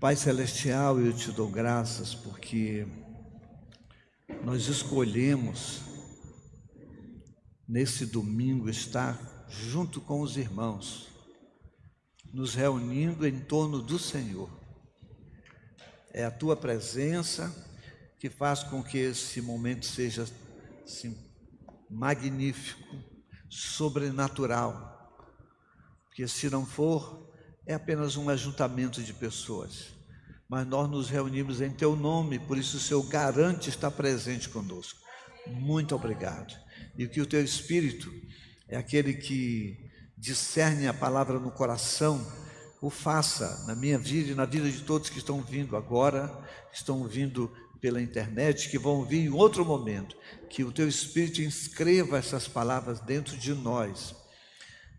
Pai Celestial, eu te dou graças porque nós escolhemos nesse domingo estar junto com os irmãos, nos reunindo em torno do Senhor. É a tua presença que faz com que esse momento seja assim, magnífico, sobrenatural. Porque se não for, é apenas um ajuntamento de pessoas. Mas nós nos reunimos em teu nome, por isso o Senhor garante estar presente conosco. Muito obrigado. E que o teu Espírito é aquele que discerne a palavra no coração, o faça na minha vida e na vida de todos que estão vindo agora, que estão vindo pela internet, que vão vir em outro momento. Que o teu Espírito inscreva essas palavras dentro de nós,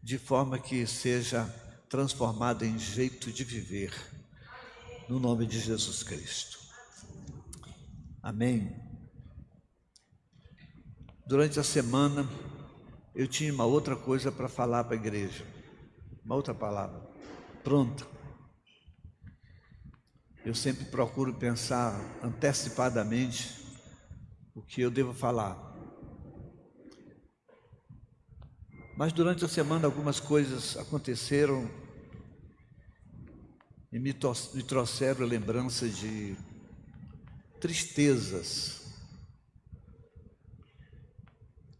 de forma que seja transformada em jeito de viver, no nome de Jesus Cristo. Amém. Durante a semana, eu tinha uma outra coisa para falar para a igreja, uma outra palavra, pronta. Eu sempre procuro pensar antecipadamente o que eu devo falar. Mas durante a semana algumas coisas aconteceram e me, trouxeram lembrança de tristezas.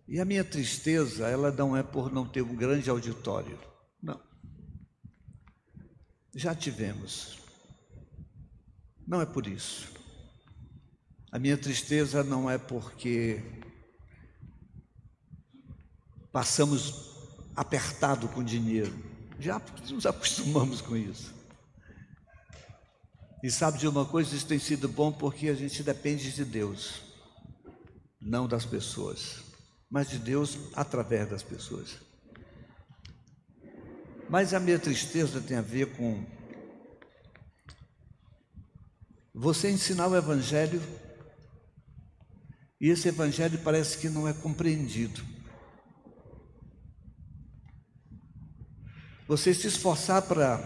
E a minha tristeza, ela não é por não ter um grande auditório. Não. Já tivemos. Não é por isso. A minha tristeza não é porque passamos apertado com dinheiro. Já nos acostumamos com isso. E sabe de uma coisa, isso tem sido bom porque a gente depende de Deus, não das pessoas, mas de Deus através das pessoas. Mas a minha tristeza tem a ver com você ensinar o Evangelho e esse Evangelho parece que não é compreendido. Você se esforçar para,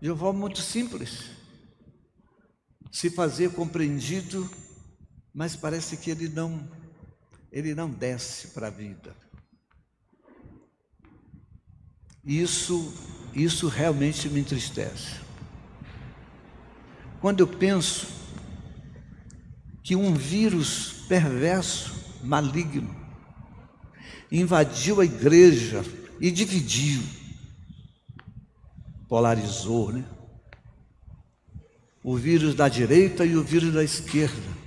de uma muito simples, se fazer compreendido, mas parece que ele não ele não desce para a vida. Isso isso realmente me entristece. Quando eu penso que um vírus perverso, maligno, invadiu a igreja e dividiu, polarizou, né? O vírus da direita e o vírus da esquerda.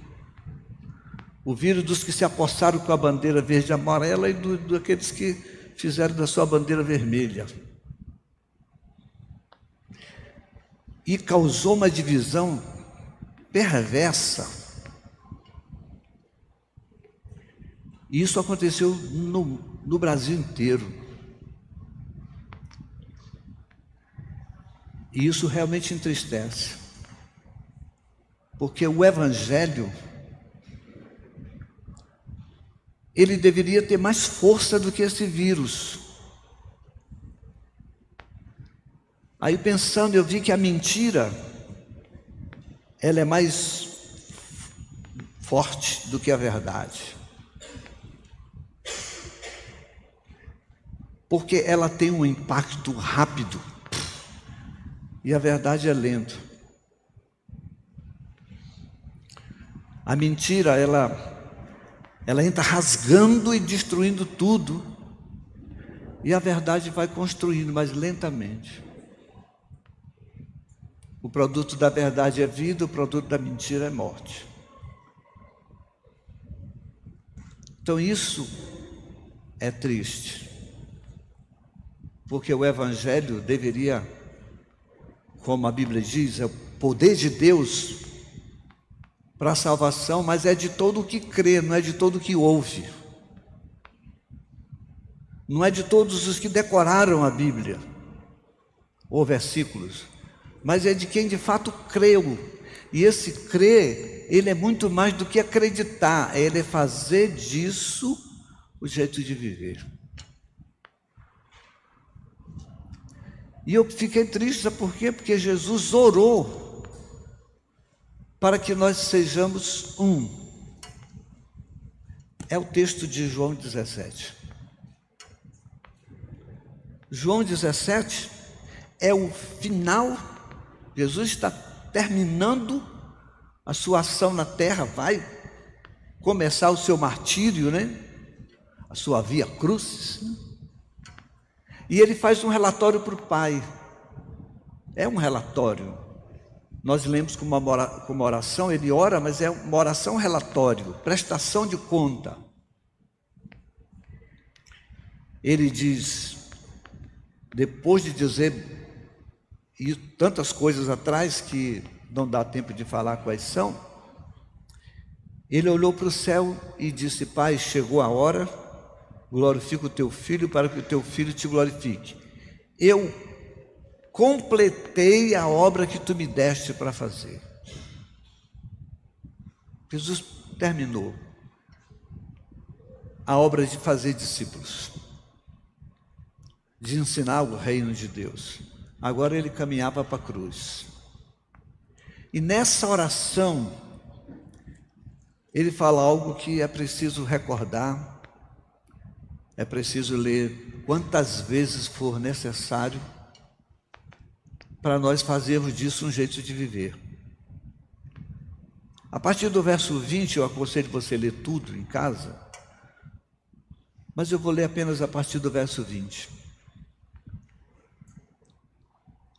O vírus dos que se apossaram com a bandeira verde e amarela e do, daqueles que fizeram da sua bandeira vermelha. E causou uma divisão perversa. E isso aconteceu no, no Brasil inteiro. E isso realmente entristece. Porque o Evangelho, ele deveria ter mais força do que esse vírus. Aí pensando, eu vi que a mentira, ela é mais forte do que a verdade. Porque ela tem um impacto rápido e a verdade é lento. A mentira, ela, ela entra rasgando e destruindo tudo. E a verdade vai construindo, mas lentamente. O produto da verdade é vida, o produto da mentira é morte. Então isso é triste. Porque o Evangelho deveria, como a Bíblia diz, é o poder de Deus para a salvação, mas é de todo o que crê, não é de todo o que ouve. Não é de todos os que decoraram a Bíblia ou versículos, mas é de quem de fato creu. E esse crer, ele é muito mais do que acreditar, ele é fazer disso o jeito de viver. E eu fiquei triste, sabe por quê? Porque Jesus orou para que nós sejamos um. É o texto de João 17. João 17 é o final, Jesus está terminando a sua ação na terra, vai começar o seu martírio, né? A sua via cruz. Né? E ele faz um relatório para o Pai. É um relatório. Nós lemos como uma oração, ele ora, mas é uma oração relatório, prestação de conta. Ele diz: depois de dizer e tantas coisas atrás que não dá tempo de falar quais são, ele olhou para o céu e disse: Pai, chegou a hora, glorifica o teu filho para que o teu filho te glorifique. Eu completei a obra que tu me deste para fazer. Jesus terminou a obra de fazer discípulos de ensinar o reino de Deus. Agora ele caminhava para a cruz. E nessa oração, ele fala algo que é preciso recordar, é preciso ler quantas vezes for necessário para nós fazermos disso um jeito de viver. A partir do verso 20, eu aconselho você a ler tudo em casa, mas eu vou ler apenas a partir do verso 20.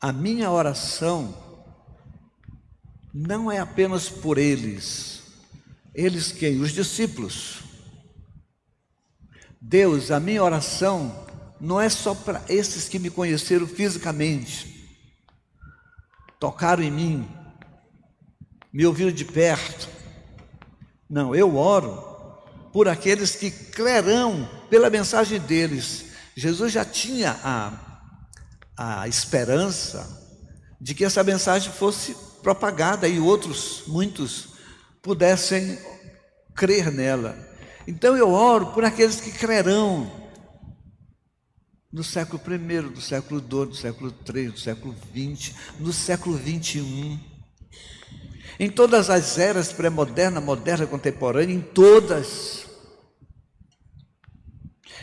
A minha oração não é apenas por eles. Eles quem? Os discípulos. Deus, a minha oração não é só para esses que me conheceram fisicamente, tocaram em mim, me ouviram de perto. Não, eu oro por aqueles que crerão pela mensagem deles. Jesus já tinha a a esperança de que essa mensagem fosse propagada e outros, muitos, pudessem crer nela. Então eu oro por aqueles que crerão no século I, do século II, do século III, do século XX, no século XXI. Em todas as eras pré-moderna, moderna, contemporânea, em todas.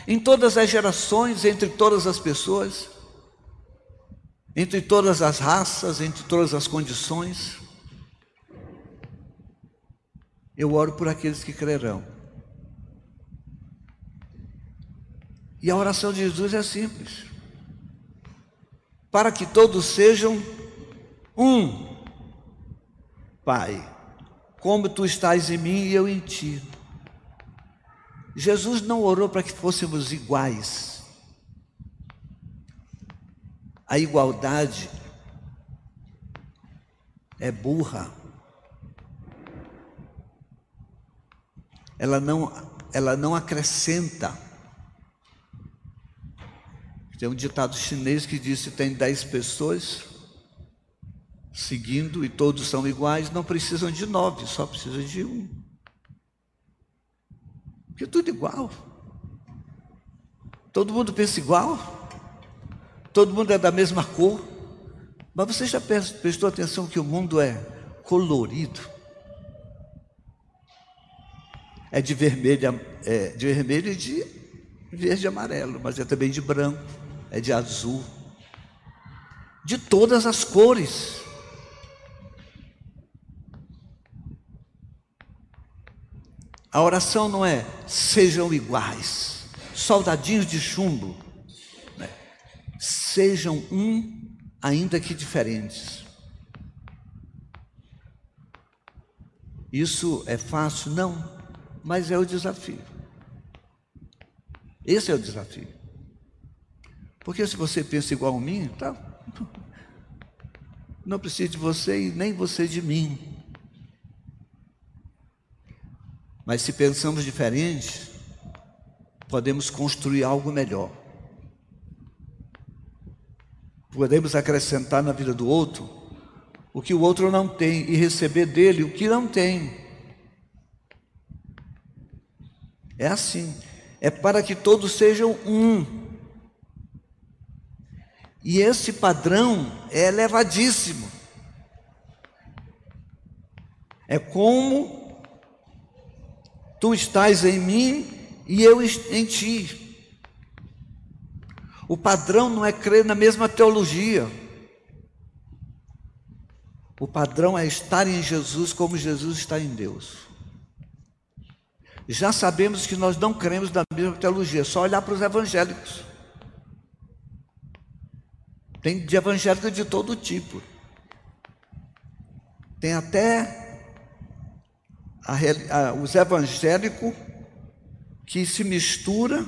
Em todas as gerações, entre todas as pessoas entre todas as raças, entre todas as condições. Eu oro por aqueles que crerão. E a oração de Jesus é simples: para que todos sejam um, Pai, como tu estás em mim e eu em ti. Jesus não orou para que fôssemos iguais. A igualdade é burra. Ela não, ela não acrescenta. Tem um ditado chinês que diz: se tem dez pessoas seguindo e todos são iguais, não precisam de nove, só precisam de um. Porque tudo igual. Todo mundo pensa igual todo mundo é da mesma cor. Mas você já prestou atenção que o mundo é colorido? É de vermelho, é de vermelho e de verde e amarelo, mas é também de branco, é de azul, de todas as cores. A oração não é sejam iguais, soldadinhos de chumbo sejam um, ainda que diferentes. Isso é fácil? Não, mas é o desafio. Esse é o desafio. Porque se você pensa igual a mim, tá, não precisa de você e nem você de mim. Mas se pensamos diferente, podemos construir algo melhor podemos acrescentar na vida do outro o que o outro não tem e receber dele o que não tem. É assim, é para que todos sejam um. E esse padrão é elevadíssimo. É como tu estás em mim e eu em ti. O padrão não é crer na mesma teologia. O padrão é estar em Jesus como Jesus está em Deus. Já sabemos que nós não cremos na mesma teologia, é só olhar para os evangélicos. Tem de evangélico de todo tipo. Tem até a, a, os evangélicos que se mistura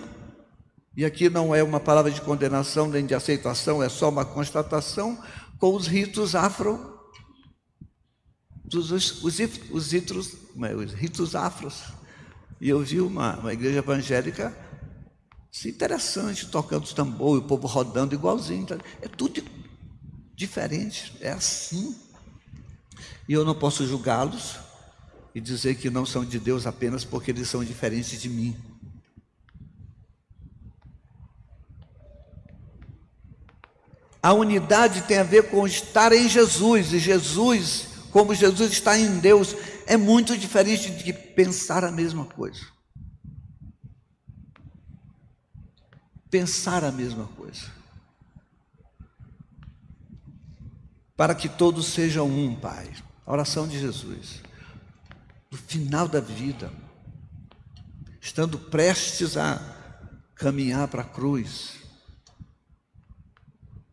e aqui não é uma palavra de condenação nem de aceitação, é só uma constatação com os ritos afro, os, os, os, os ritos, é, os ritos afros. E eu vi uma, uma igreja evangélica assim, interessante, tocando tambor, e o povo rodando igualzinho. Tá? É tudo diferente, é assim. E eu não posso julgá-los e dizer que não são de Deus apenas porque eles são diferentes de mim. A unidade tem a ver com estar em Jesus, e Jesus, como Jesus está em Deus, é muito diferente de pensar a mesma coisa. Pensar a mesma coisa. Para que todos sejam um, Pai. A oração de Jesus. No final da vida, estando prestes a caminhar para a cruz,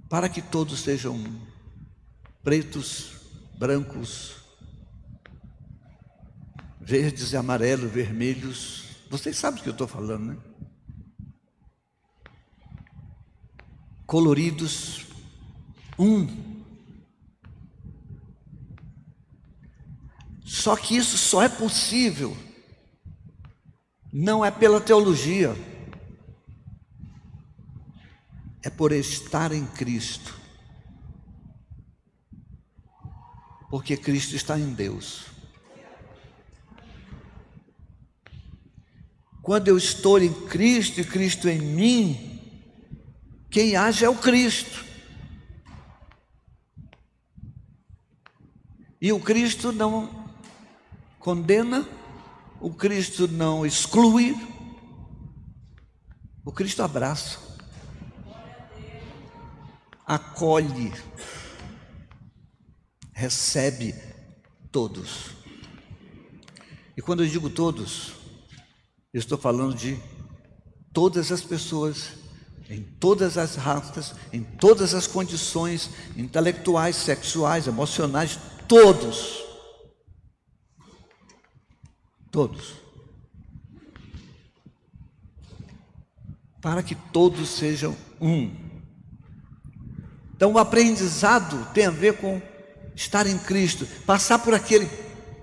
para que todos sejam pretos, brancos, verdes e amarelos, vermelhos. Vocês sabem o que eu estou falando, né? Coloridos, um. Só que isso só é possível, não é pela teologia é por estar em Cristo. Porque Cristo está em Deus. Quando eu estou em Cristo e Cristo em mim, quem age é o Cristo. E o Cristo não condena, o Cristo não exclui, o Cristo abraça acolhe, recebe todos. E quando eu digo todos, eu estou falando de todas as pessoas, em todas as raças, em todas as condições intelectuais, sexuais, emocionais, todos. Todos. Para que todos sejam um. Então, o aprendizado tem a ver com estar em Cristo, passar por aquele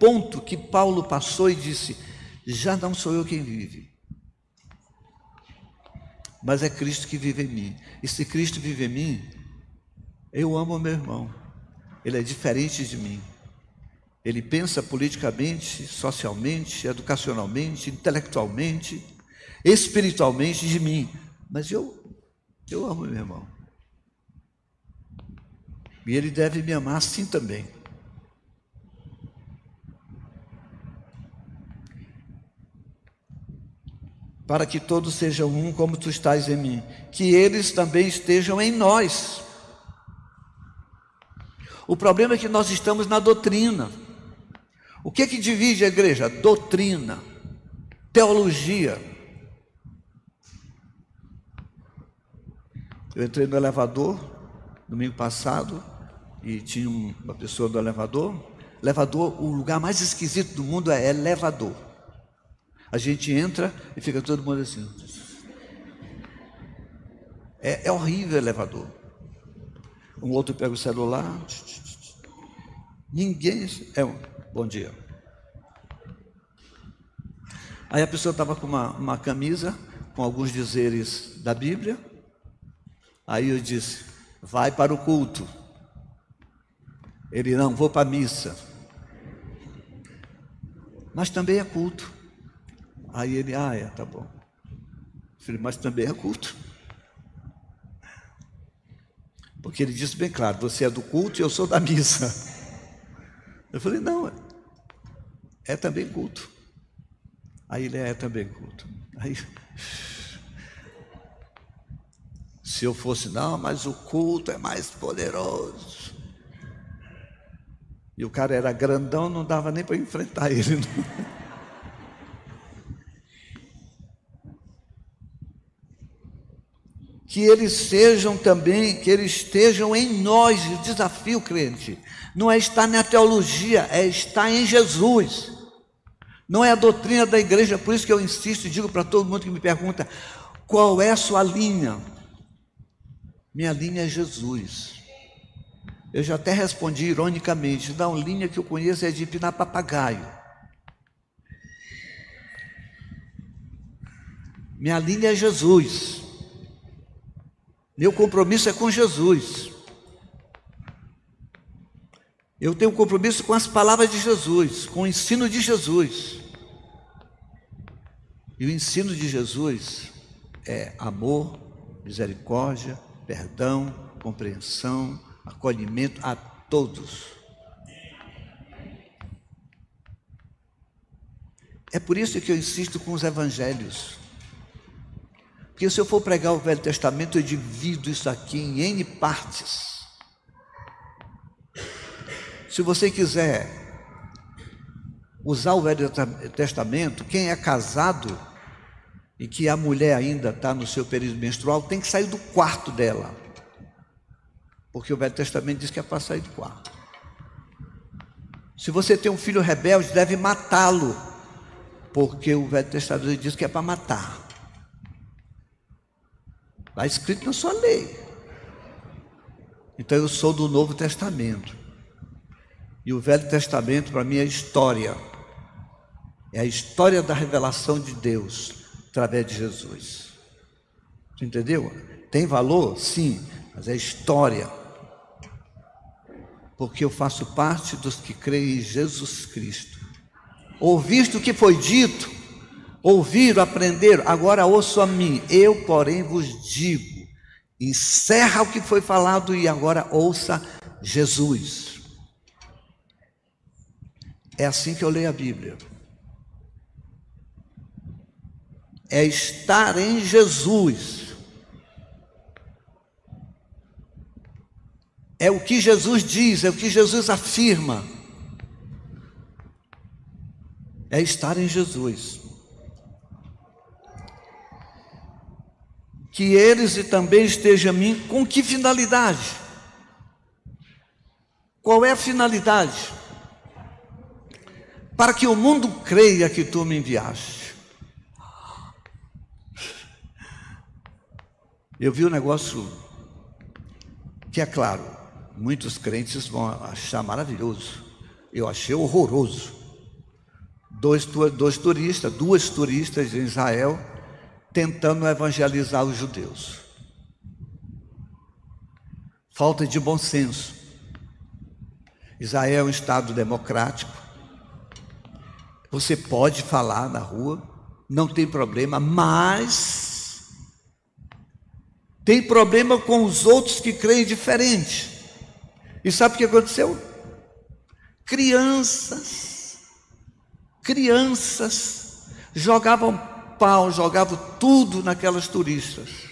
ponto que Paulo passou e disse: Já não sou eu quem vive, mas é Cristo que vive em mim. E se Cristo vive em mim, eu amo meu irmão, ele é diferente de mim. Ele pensa politicamente, socialmente, educacionalmente, intelectualmente, espiritualmente de mim, mas eu, eu amo meu irmão. E Ele deve me amar assim também. Para que todos sejam um como tu estás em mim, que eles também estejam em nós. O problema é que nós estamos na doutrina. O que é que divide a igreja? Doutrina, teologia. Eu entrei no elevador domingo passado e tinha uma pessoa do elevador. Elevador, o lugar mais esquisito do mundo é elevador. A gente entra e fica todo mundo assim. É, é horrível elevador. Um outro pega o celular. Ninguém. É bom dia. Aí a pessoa estava com uma, uma camisa com alguns dizeres da Bíblia. Aí eu disse: vai para o culto. Ele não, vou para a missa. Mas também é culto. Aí ele, ah, é, tá bom. Eu falei, mas também é culto. Porque ele disse bem claro, você é do culto e eu sou da missa. Eu falei, não, é também culto. Aí ele é também culto. Aí, se eu fosse, não, mas o culto é mais poderoso. E o cara era grandão, não dava nem para enfrentar ele. Não. Que eles sejam também, que eles estejam em nós. O desafio, crente, não é estar na teologia, é estar em Jesus. Não é a doutrina da igreja, por isso que eu insisto e digo para todo mundo que me pergunta: qual é a sua linha? Minha linha é Jesus. Eu já até respondi ironicamente: não, linha que eu conheço é de pinar papagaio. Minha linha é Jesus. Meu compromisso é com Jesus. Eu tenho compromisso com as palavras de Jesus, com o ensino de Jesus. E o ensino de Jesus é amor, misericórdia, perdão, compreensão, acolhimento a todos. É por isso que eu insisto com os evangelhos. Porque se eu for pregar o Velho Testamento, eu divido isso aqui em N partes. Se você quiser usar o Velho Testamento, quem é casado e que a mulher ainda está no seu período menstrual, tem que sair do quarto dela. Porque o Velho Testamento diz que é para sair do quarto. Se você tem um filho rebelde, deve matá-lo. Porque o Velho Testamento diz que é para matar. Está escrito na sua lei. Então eu sou do Novo Testamento. E o Velho Testamento para mim é história. É a história da revelação de Deus através de Jesus. Você entendeu? Tem valor? Sim, mas é história. Porque eu faço parte dos que creem em Jesus Cristo. Ouviste o que foi dito, ouviram, aprenderam, agora ouçam a mim. Eu, porém, vos digo: encerra o que foi falado e agora ouça Jesus. É assim que eu leio a Bíblia. É estar em Jesus. É o que Jesus diz, é o que Jesus afirma. É estar em Jesus. Que eles e também estejam em mim, com que finalidade? Qual é a finalidade? Para que o mundo creia que tu me enviaste. Eu vi um negócio que é claro, muitos crentes vão achar maravilhoso. Eu achei horroroso. Dois, dois turistas, duas turistas em Israel, tentando evangelizar os judeus. Falta de bom senso. Israel é um Estado democrático. Você pode falar na rua, não tem problema, mas tem problema com os outros que creem diferente. E sabe o que aconteceu? Crianças, crianças jogavam pau, jogava tudo naquelas turistas.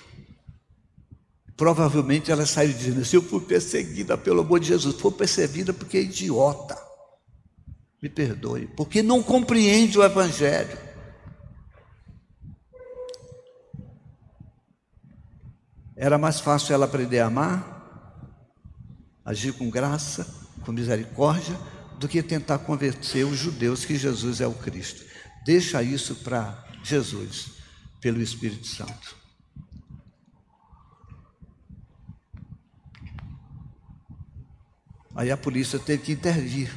Provavelmente elas saíram dizendo assim: Eu fui perseguida pelo amor de Jesus. Foi perseguida porque é idiota. Me perdoe, porque não compreende o Evangelho. Era mais fácil ela aprender a amar, agir com graça, com misericórdia, do que tentar convencer os judeus que Jesus é o Cristo. Deixa isso para Jesus pelo Espírito Santo. Aí a polícia teve que intervir.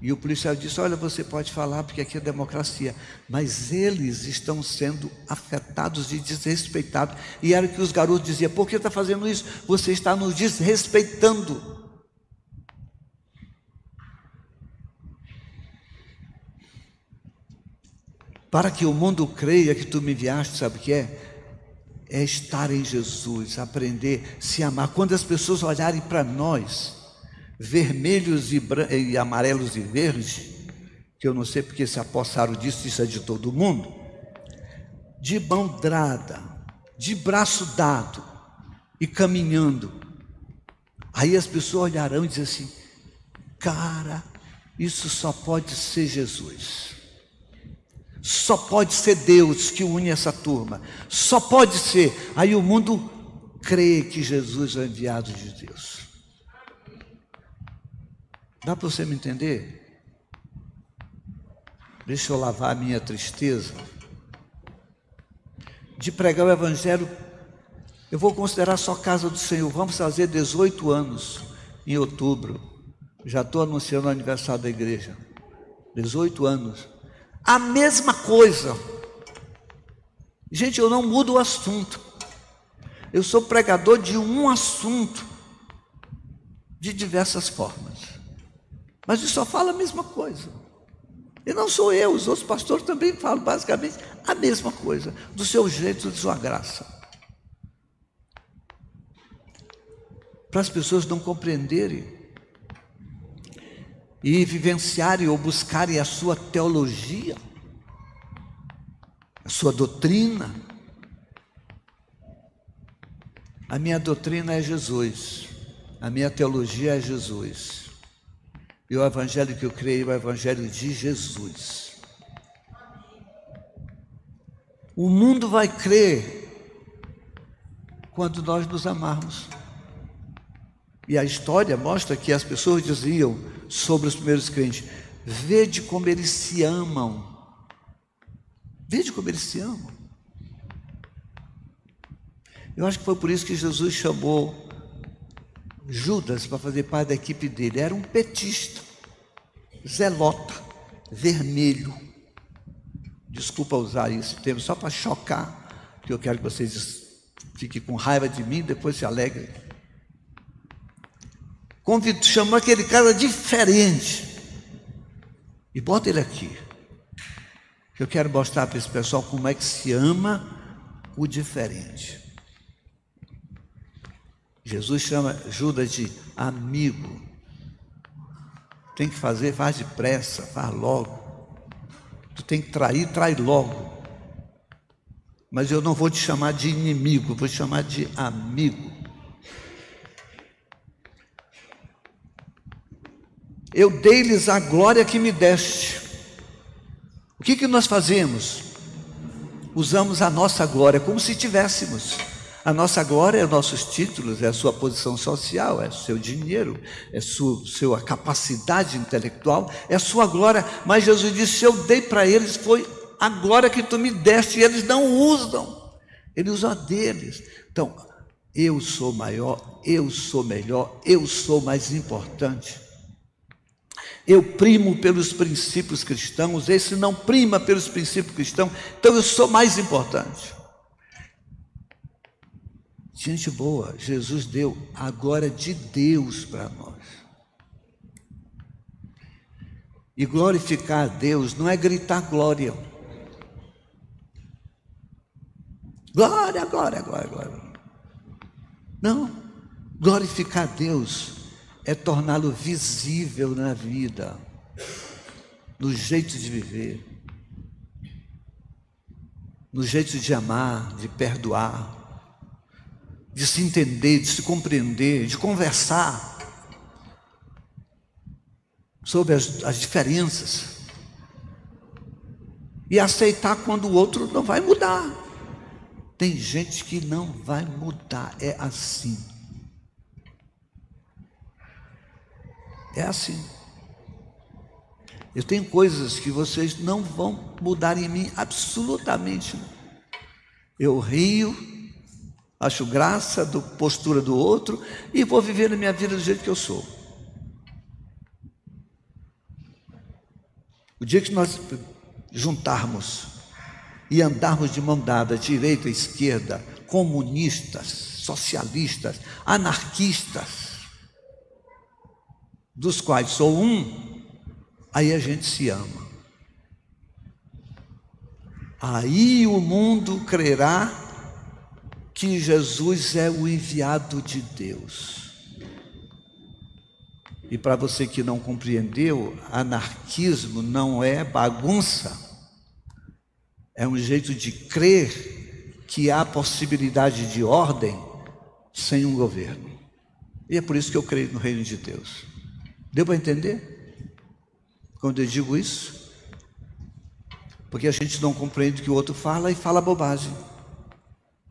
E o policial disse: Olha, você pode falar porque aqui é democracia, mas eles estão sendo afetados e desrespeitados. E era o que os garotos diziam: Por que está fazendo isso? Você está nos desrespeitando. Para que o mundo creia que tu me enviaste, sabe o que é? É estar em Jesus, aprender, se amar. Quando as pessoas olharem para nós, vermelhos e, e amarelos e verdes, que eu não sei porque se apossaram disso, isso é de todo mundo, de mão dada, de braço dado e caminhando. Aí as pessoas olharão e dizem assim: cara, isso só pode ser Jesus. Só pode ser Deus que une essa turma. Só pode ser. Aí o mundo crê que Jesus é enviado de Deus. Dá para você me entender? Deixa eu lavar a minha tristeza. De pregar o Evangelho, eu vou considerar só casa do Senhor. Vamos fazer 18 anos em outubro. Já estou anunciando o aniversário da igreja. 18 anos. A mesma coisa. Gente, eu não mudo o assunto. Eu sou pregador de um assunto, de diversas formas. Mas ele só fala a mesma coisa. E não sou eu, os outros pastores também falam basicamente a mesma coisa, do seu jeito, de sua graça. Para as pessoas não compreenderem e vivenciarem ou buscarem a sua teologia, a sua doutrina. A minha doutrina é Jesus, a minha teologia é Jesus. E o evangelho que eu creio é o evangelho de Jesus. O mundo vai crer quando nós nos amarmos. E a história mostra que as pessoas diziam sobre os primeiros crentes: Vede como eles se amam. Vede como eles se amam. Eu acho que foi por isso que Jesus chamou Judas para fazer parte da equipe dele. Era um petista, zelota, vermelho. Desculpa usar esse termo só para chocar, que eu quero que vocês fiquem com raiva de mim, depois se alegrem. Convido, chamou aquele cara diferente e bota ele aqui. Eu quero mostrar para esse pessoal como é que se ama o diferente. Jesus chama Judas de amigo. Tem que fazer, faz depressa, faz logo. Tu tem que trair, trai logo. Mas eu não vou te chamar de inimigo, vou te chamar de amigo. Eu dei-lhes a glória que me deste. O que, que nós fazemos? Usamos a nossa glória como se tivéssemos. A nossa glória é os nossos títulos, é a sua posição social, é o seu dinheiro, é sua, sua capacidade intelectual, é a sua glória. Mas Jesus disse: Eu dei para eles, foi a glória que tu me deste, e eles não usam, eles usam a deles. Então, eu sou maior, eu sou melhor, eu sou mais importante. Eu primo pelos princípios cristãos, esse não prima pelos princípios cristãos, então eu sou mais importante. Gente boa, Jesus deu a glória de Deus para nós. E glorificar a Deus não é gritar glória. Glória, glória, glória, glória. Não. Glorificar a Deus é torná-lo visível na vida, no jeito de viver, no jeito de amar, de perdoar de se entender, de se compreender, de conversar sobre as, as diferenças e aceitar quando o outro não vai mudar. Tem gente que não vai mudar, é assim. É assim. Eu tenho coisas que vocês não vão mudar em mim absolutamente. Eu rio acho graça da postura do outro e vou viver a minha vida do jeito que eu sou. O dia que nós juntarmos e andarmos de mão dada, direita esquerda, comunistas, socialistas, anarquistas, dos quais sou um, aí a gente se ama. Aí o mundo crerá que Jesus é o enviado de Deus. E para você que não compreendeu, anarquismo não é bagunça, é um jeito de crer que há possibilidade de ordem sem um governo. E é por isso que eu creio no reino de Deus. Deu para entender? Quando eu digo isso? Porque a gente não compreende o que o outro fala e fala bobagem.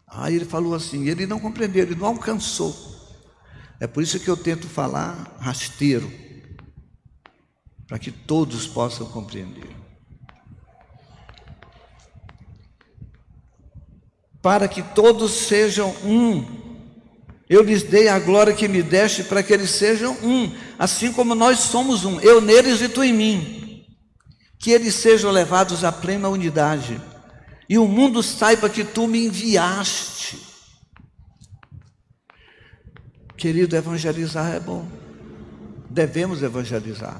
Ah, ele falou assim, ele não compreendeu, ele não alcançou. É por isso que eu tento falar rasteiro, para que todos possam compreender. Para que todos sejam um. Eu lhes dei a glória que me deste para que eles sejam um, assim como nós somos um, eu neles e tu em mim. Que eles sejam levados à plena unidade. E o mundo saiba que tu me enviaste Querido, evangelizar é bom. Devemos evangelizar.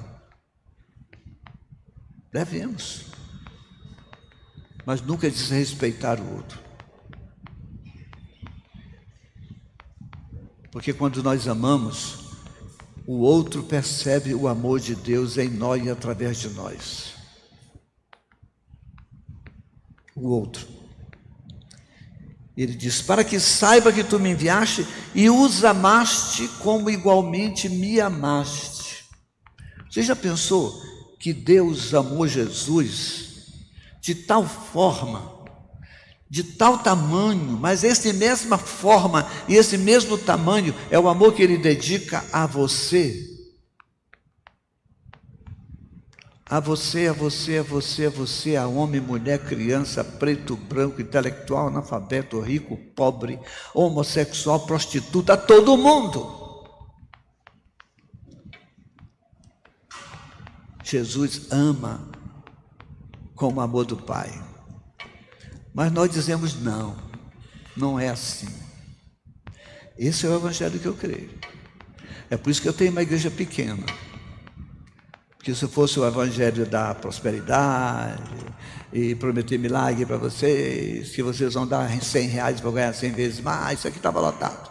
Devemos. Mas nunca desrespeitar o outro. Porque quando nós amamos, o outro percebe o amor de Deus em nós e através de nós. O outro. Ele diz: Para que saiba que tu me enviaste e os amaste como igualmente me amaste. Você já pensou que Deus amou Jesus de tal forma, de tal tamanho, mas essa mesma forma e esse mesmo tamanho é o amor que ele dedica a você? A você, a você, a você, a você, a homem, mulher, criança, preto, branco, intelectual, analfabeto, rico, pobre, homossexual, prostituta, a todo mundo. Jesus ama com o amor do Pai. Mas nós dizemos não, não é assim. Esse é o evangelho que eu creio. É por isso que eu tenho uma igreja pequena. Porque se fosse o evangelho da prosperidade e prometer milagre para vocês, que vocês vão dar 100 reais para ganhar 100 vezes mais, isso aqui estava lotado.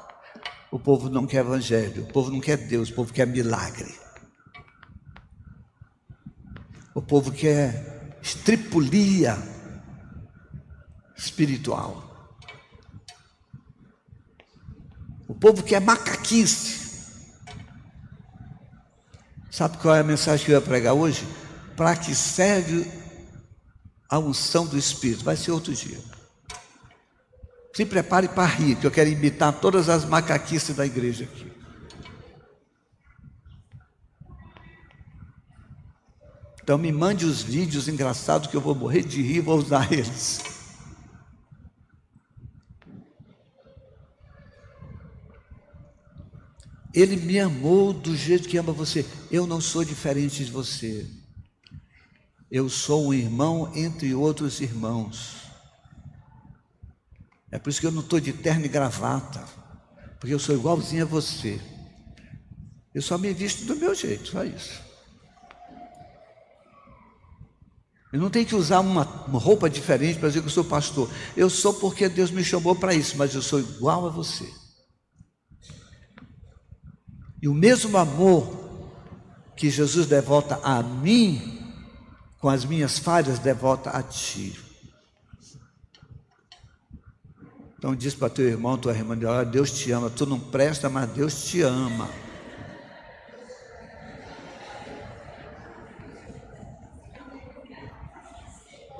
O povo não quer evangelho, o povo não quer Deus, o povo quer milagre. O povo quer estripulia espiritual. O povo quer macaquice. Sabe qual é a mensagem que eu ia pregar hoje? Para que serve a unção do Espírito? Vai ser outro dia. Se prepare para rir, que eu quero imitar todas as macaquices da igreja aqui. Então me mande os vídeos engraçados que eu vou morrer de rir e vou usar eles. Ele me amou do jeito que ama você. Eu não sou diferente de você. Eu sou um irmão entre outros irmãos. É por isso que eu não estou de terno e gravata, porque eu sou igualzinho a você. Eu só me visto do meu jeito, só isso. Eu não tenho que usar uma, uma roupa diferente para dizer que eu sou pastor. Eu sou porque Deus me chamou para isso, mas eu sou igual a você. E o mesmo amor que Jesus devota a mim, com as minhas falhas, devota a ti. Então diz para teu irmão, tua irmã, olha, Deus te ama, tu não presta, mas Deus te ama.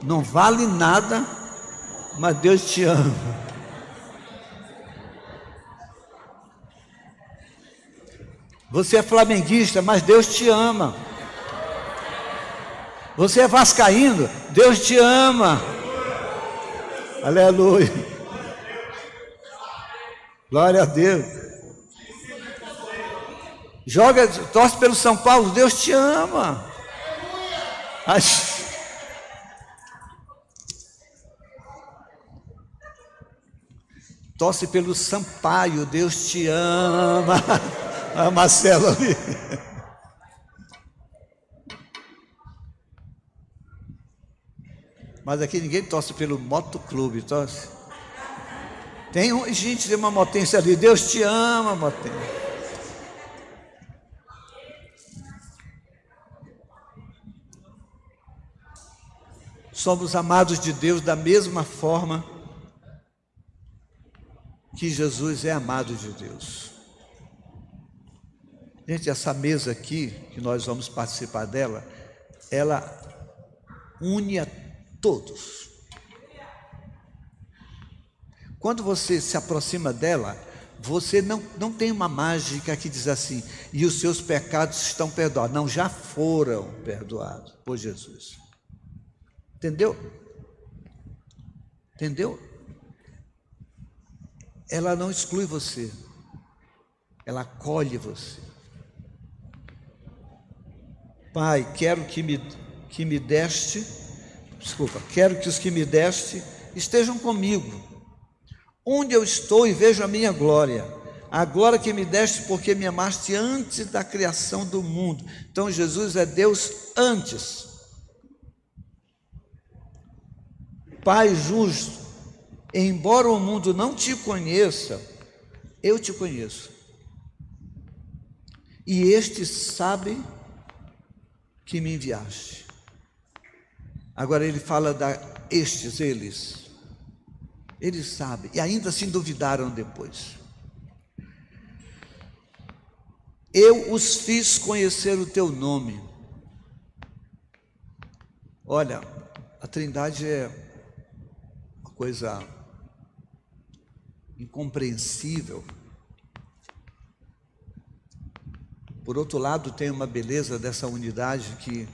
Não vale nada, mas Deus te ama. Você é flamenguista, mas Deus te ama. Você é vascaíno, Deus te ama. Aleluia. Glória a Deus. Joga, torce pelo São Paulo, Deus te ama. Ai. Torce pelo Sampaio, Deus te ama a Marcelo ali. Mas aqui ninguém torce pelo motoclube, torce. Tem um, gente, tem uma motência ali. Deus te ama, motência. Somos amados de Deus da mesma forma que Jesus é amado de Deus. Gente, essa mesa aqui, que nós vamos participar dela, ela une a todos. Quando você se aproxima dela, você não, não tem uma mágica que diz assim, e os seus pecados estão perdoados. Não, já foram perdoados por Jesus. Entendeu? Entendeu? Ela não exclui você, ela acolhe você. Pai, quero que me, que me deste, desculpa, quero que os que me deste estejam comigo onde eu estou e vejo a minha glória, a glória que me deste porque me amaste antes da criação do mundo. Então Jesus é Deus antes. Pai justo, embora o mundo não te conheça, eu te conheço. E este sabe que me enviaste. Agora ele fala da estes, eles. Eles sabem, e ainda assim duvidaram depois. Eu os fiz conhecer o teu nome. Olha, a Trindade é uma coisa incompreensível. Por outro lado, tem uma beleza dessa unidade que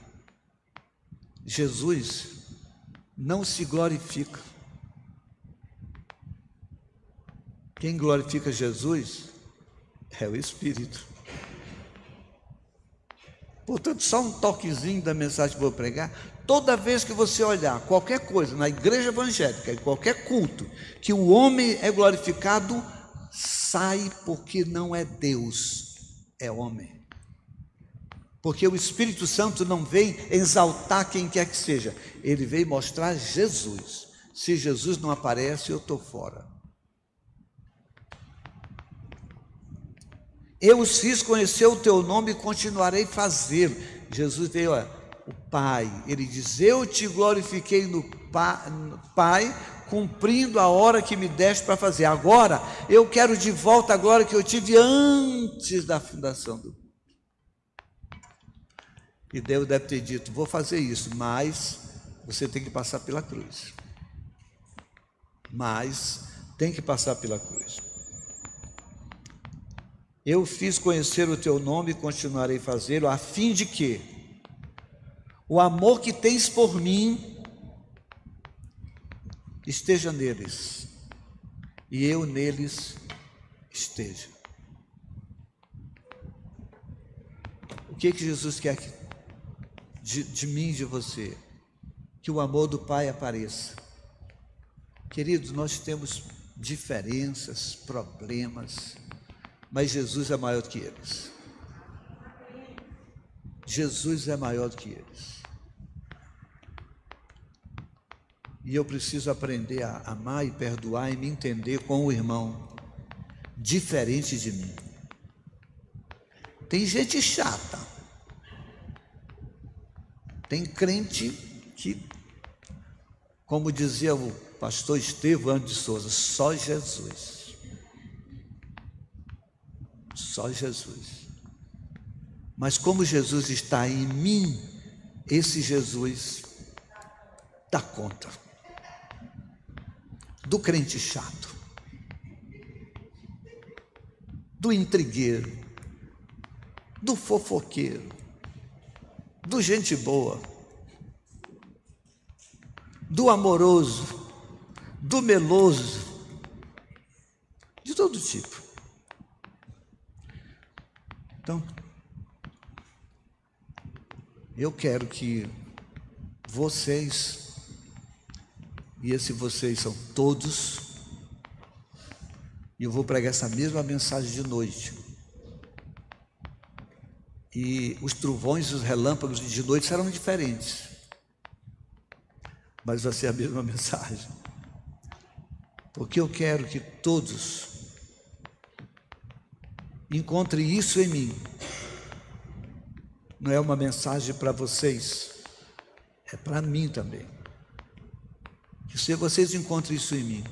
Jesus não se glorifica. Quem glorifica Jesus é o Espírito. Portanto, só um toquezinho da mensagem que vou pregar. Toda vez que você olhar qualquer coisa na igreja evangélica, em qualquer culto, que o homem é glorificado, sai porque não é Deus, é homem. Porque o Espírito Santo não vem exaltar quem quer que seja, ele veio mostrar Jesus. Se Jesus não aparece, eu estou fora. Eu os fiz conhecer o teu nome e continuarei fazê-lo. Jesus veio, ó, o Pai, ele diz: Eu te glorifiquei no Pai, cumprindo a hora que me deste para fazer. Agora eu quero de volta a glória que eu tive antes da fundação do mundo. E Deus deve ter dito: Vou fazer isso, mas você tem que passar pela cruz. Mas tem que passar pela cruz. Eu fiz conhecer o teu nome e continuarei fazê-lo, a fim de que o amor que tens por mim esteja neles e eu neles esteja. O que, que Jesus quer de, de mim e de você? Que o amor do Pai apareça. Queridos, nós temos diferenças, problemas, mas Jesus é maior do que eles. Jesus é maior do que eles. E eu preciso aprender a amar e perdoar e me entender com o irmão diferente de mim. Tem gente chata. Tem crente que, como dizia o pastor Estevão de Souza, só Jesus. Só Jesus. Mas como Jesus está em mim, esse Jesus dá conta do crente chato, do intrigueiro, do fofoqueiro, do gente boa, do amoroso, do meloso, de todo tipo. Então, eu quero que vocês, e esse vocês são todos, e eu vou pregar essa mesma mensagem de noite. E os trovões e os relâmpagos de noite serão diferentes, mas vai ser a mesma mensagem. Porque eu quero que todos Encontre isso em mim. Não é uma mensagem para vocês, é para mim também. Que se vocês encontrem isso em mim,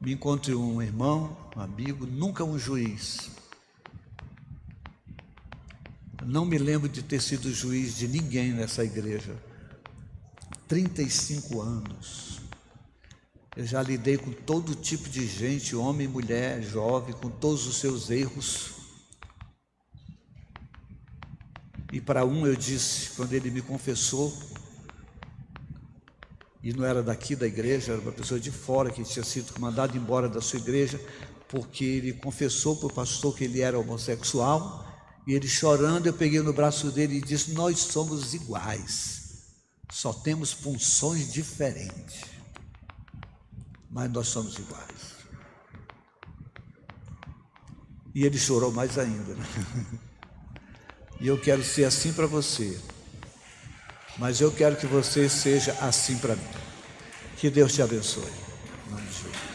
me encontre um irmão, um amigo, nunca um juiz. Não me lembro de ter sido juiz de ninguém nessa igreja. 35 anos. Eu já lidei com todo tipo de gente, homem, mulher, jovem, com todos os seus erros. E para um eu disse, quando ele me confessou, e não era daqui da igreja, era uma pessoa de fora que tinha sido mandado embora da sua igreja, porque ele confessou para o pastor que ele era homossexual, e ele chorando, eu peguei no braço dele e disse: Nós somos iguais, só temos funções diferentes, mas nós somos iguais. E ele chorou mais ainda. Né? E eu quero ser assim para você. Mas eu quero que você seja assim para mim. Que Deus te abençoe. Em nome de Jesus.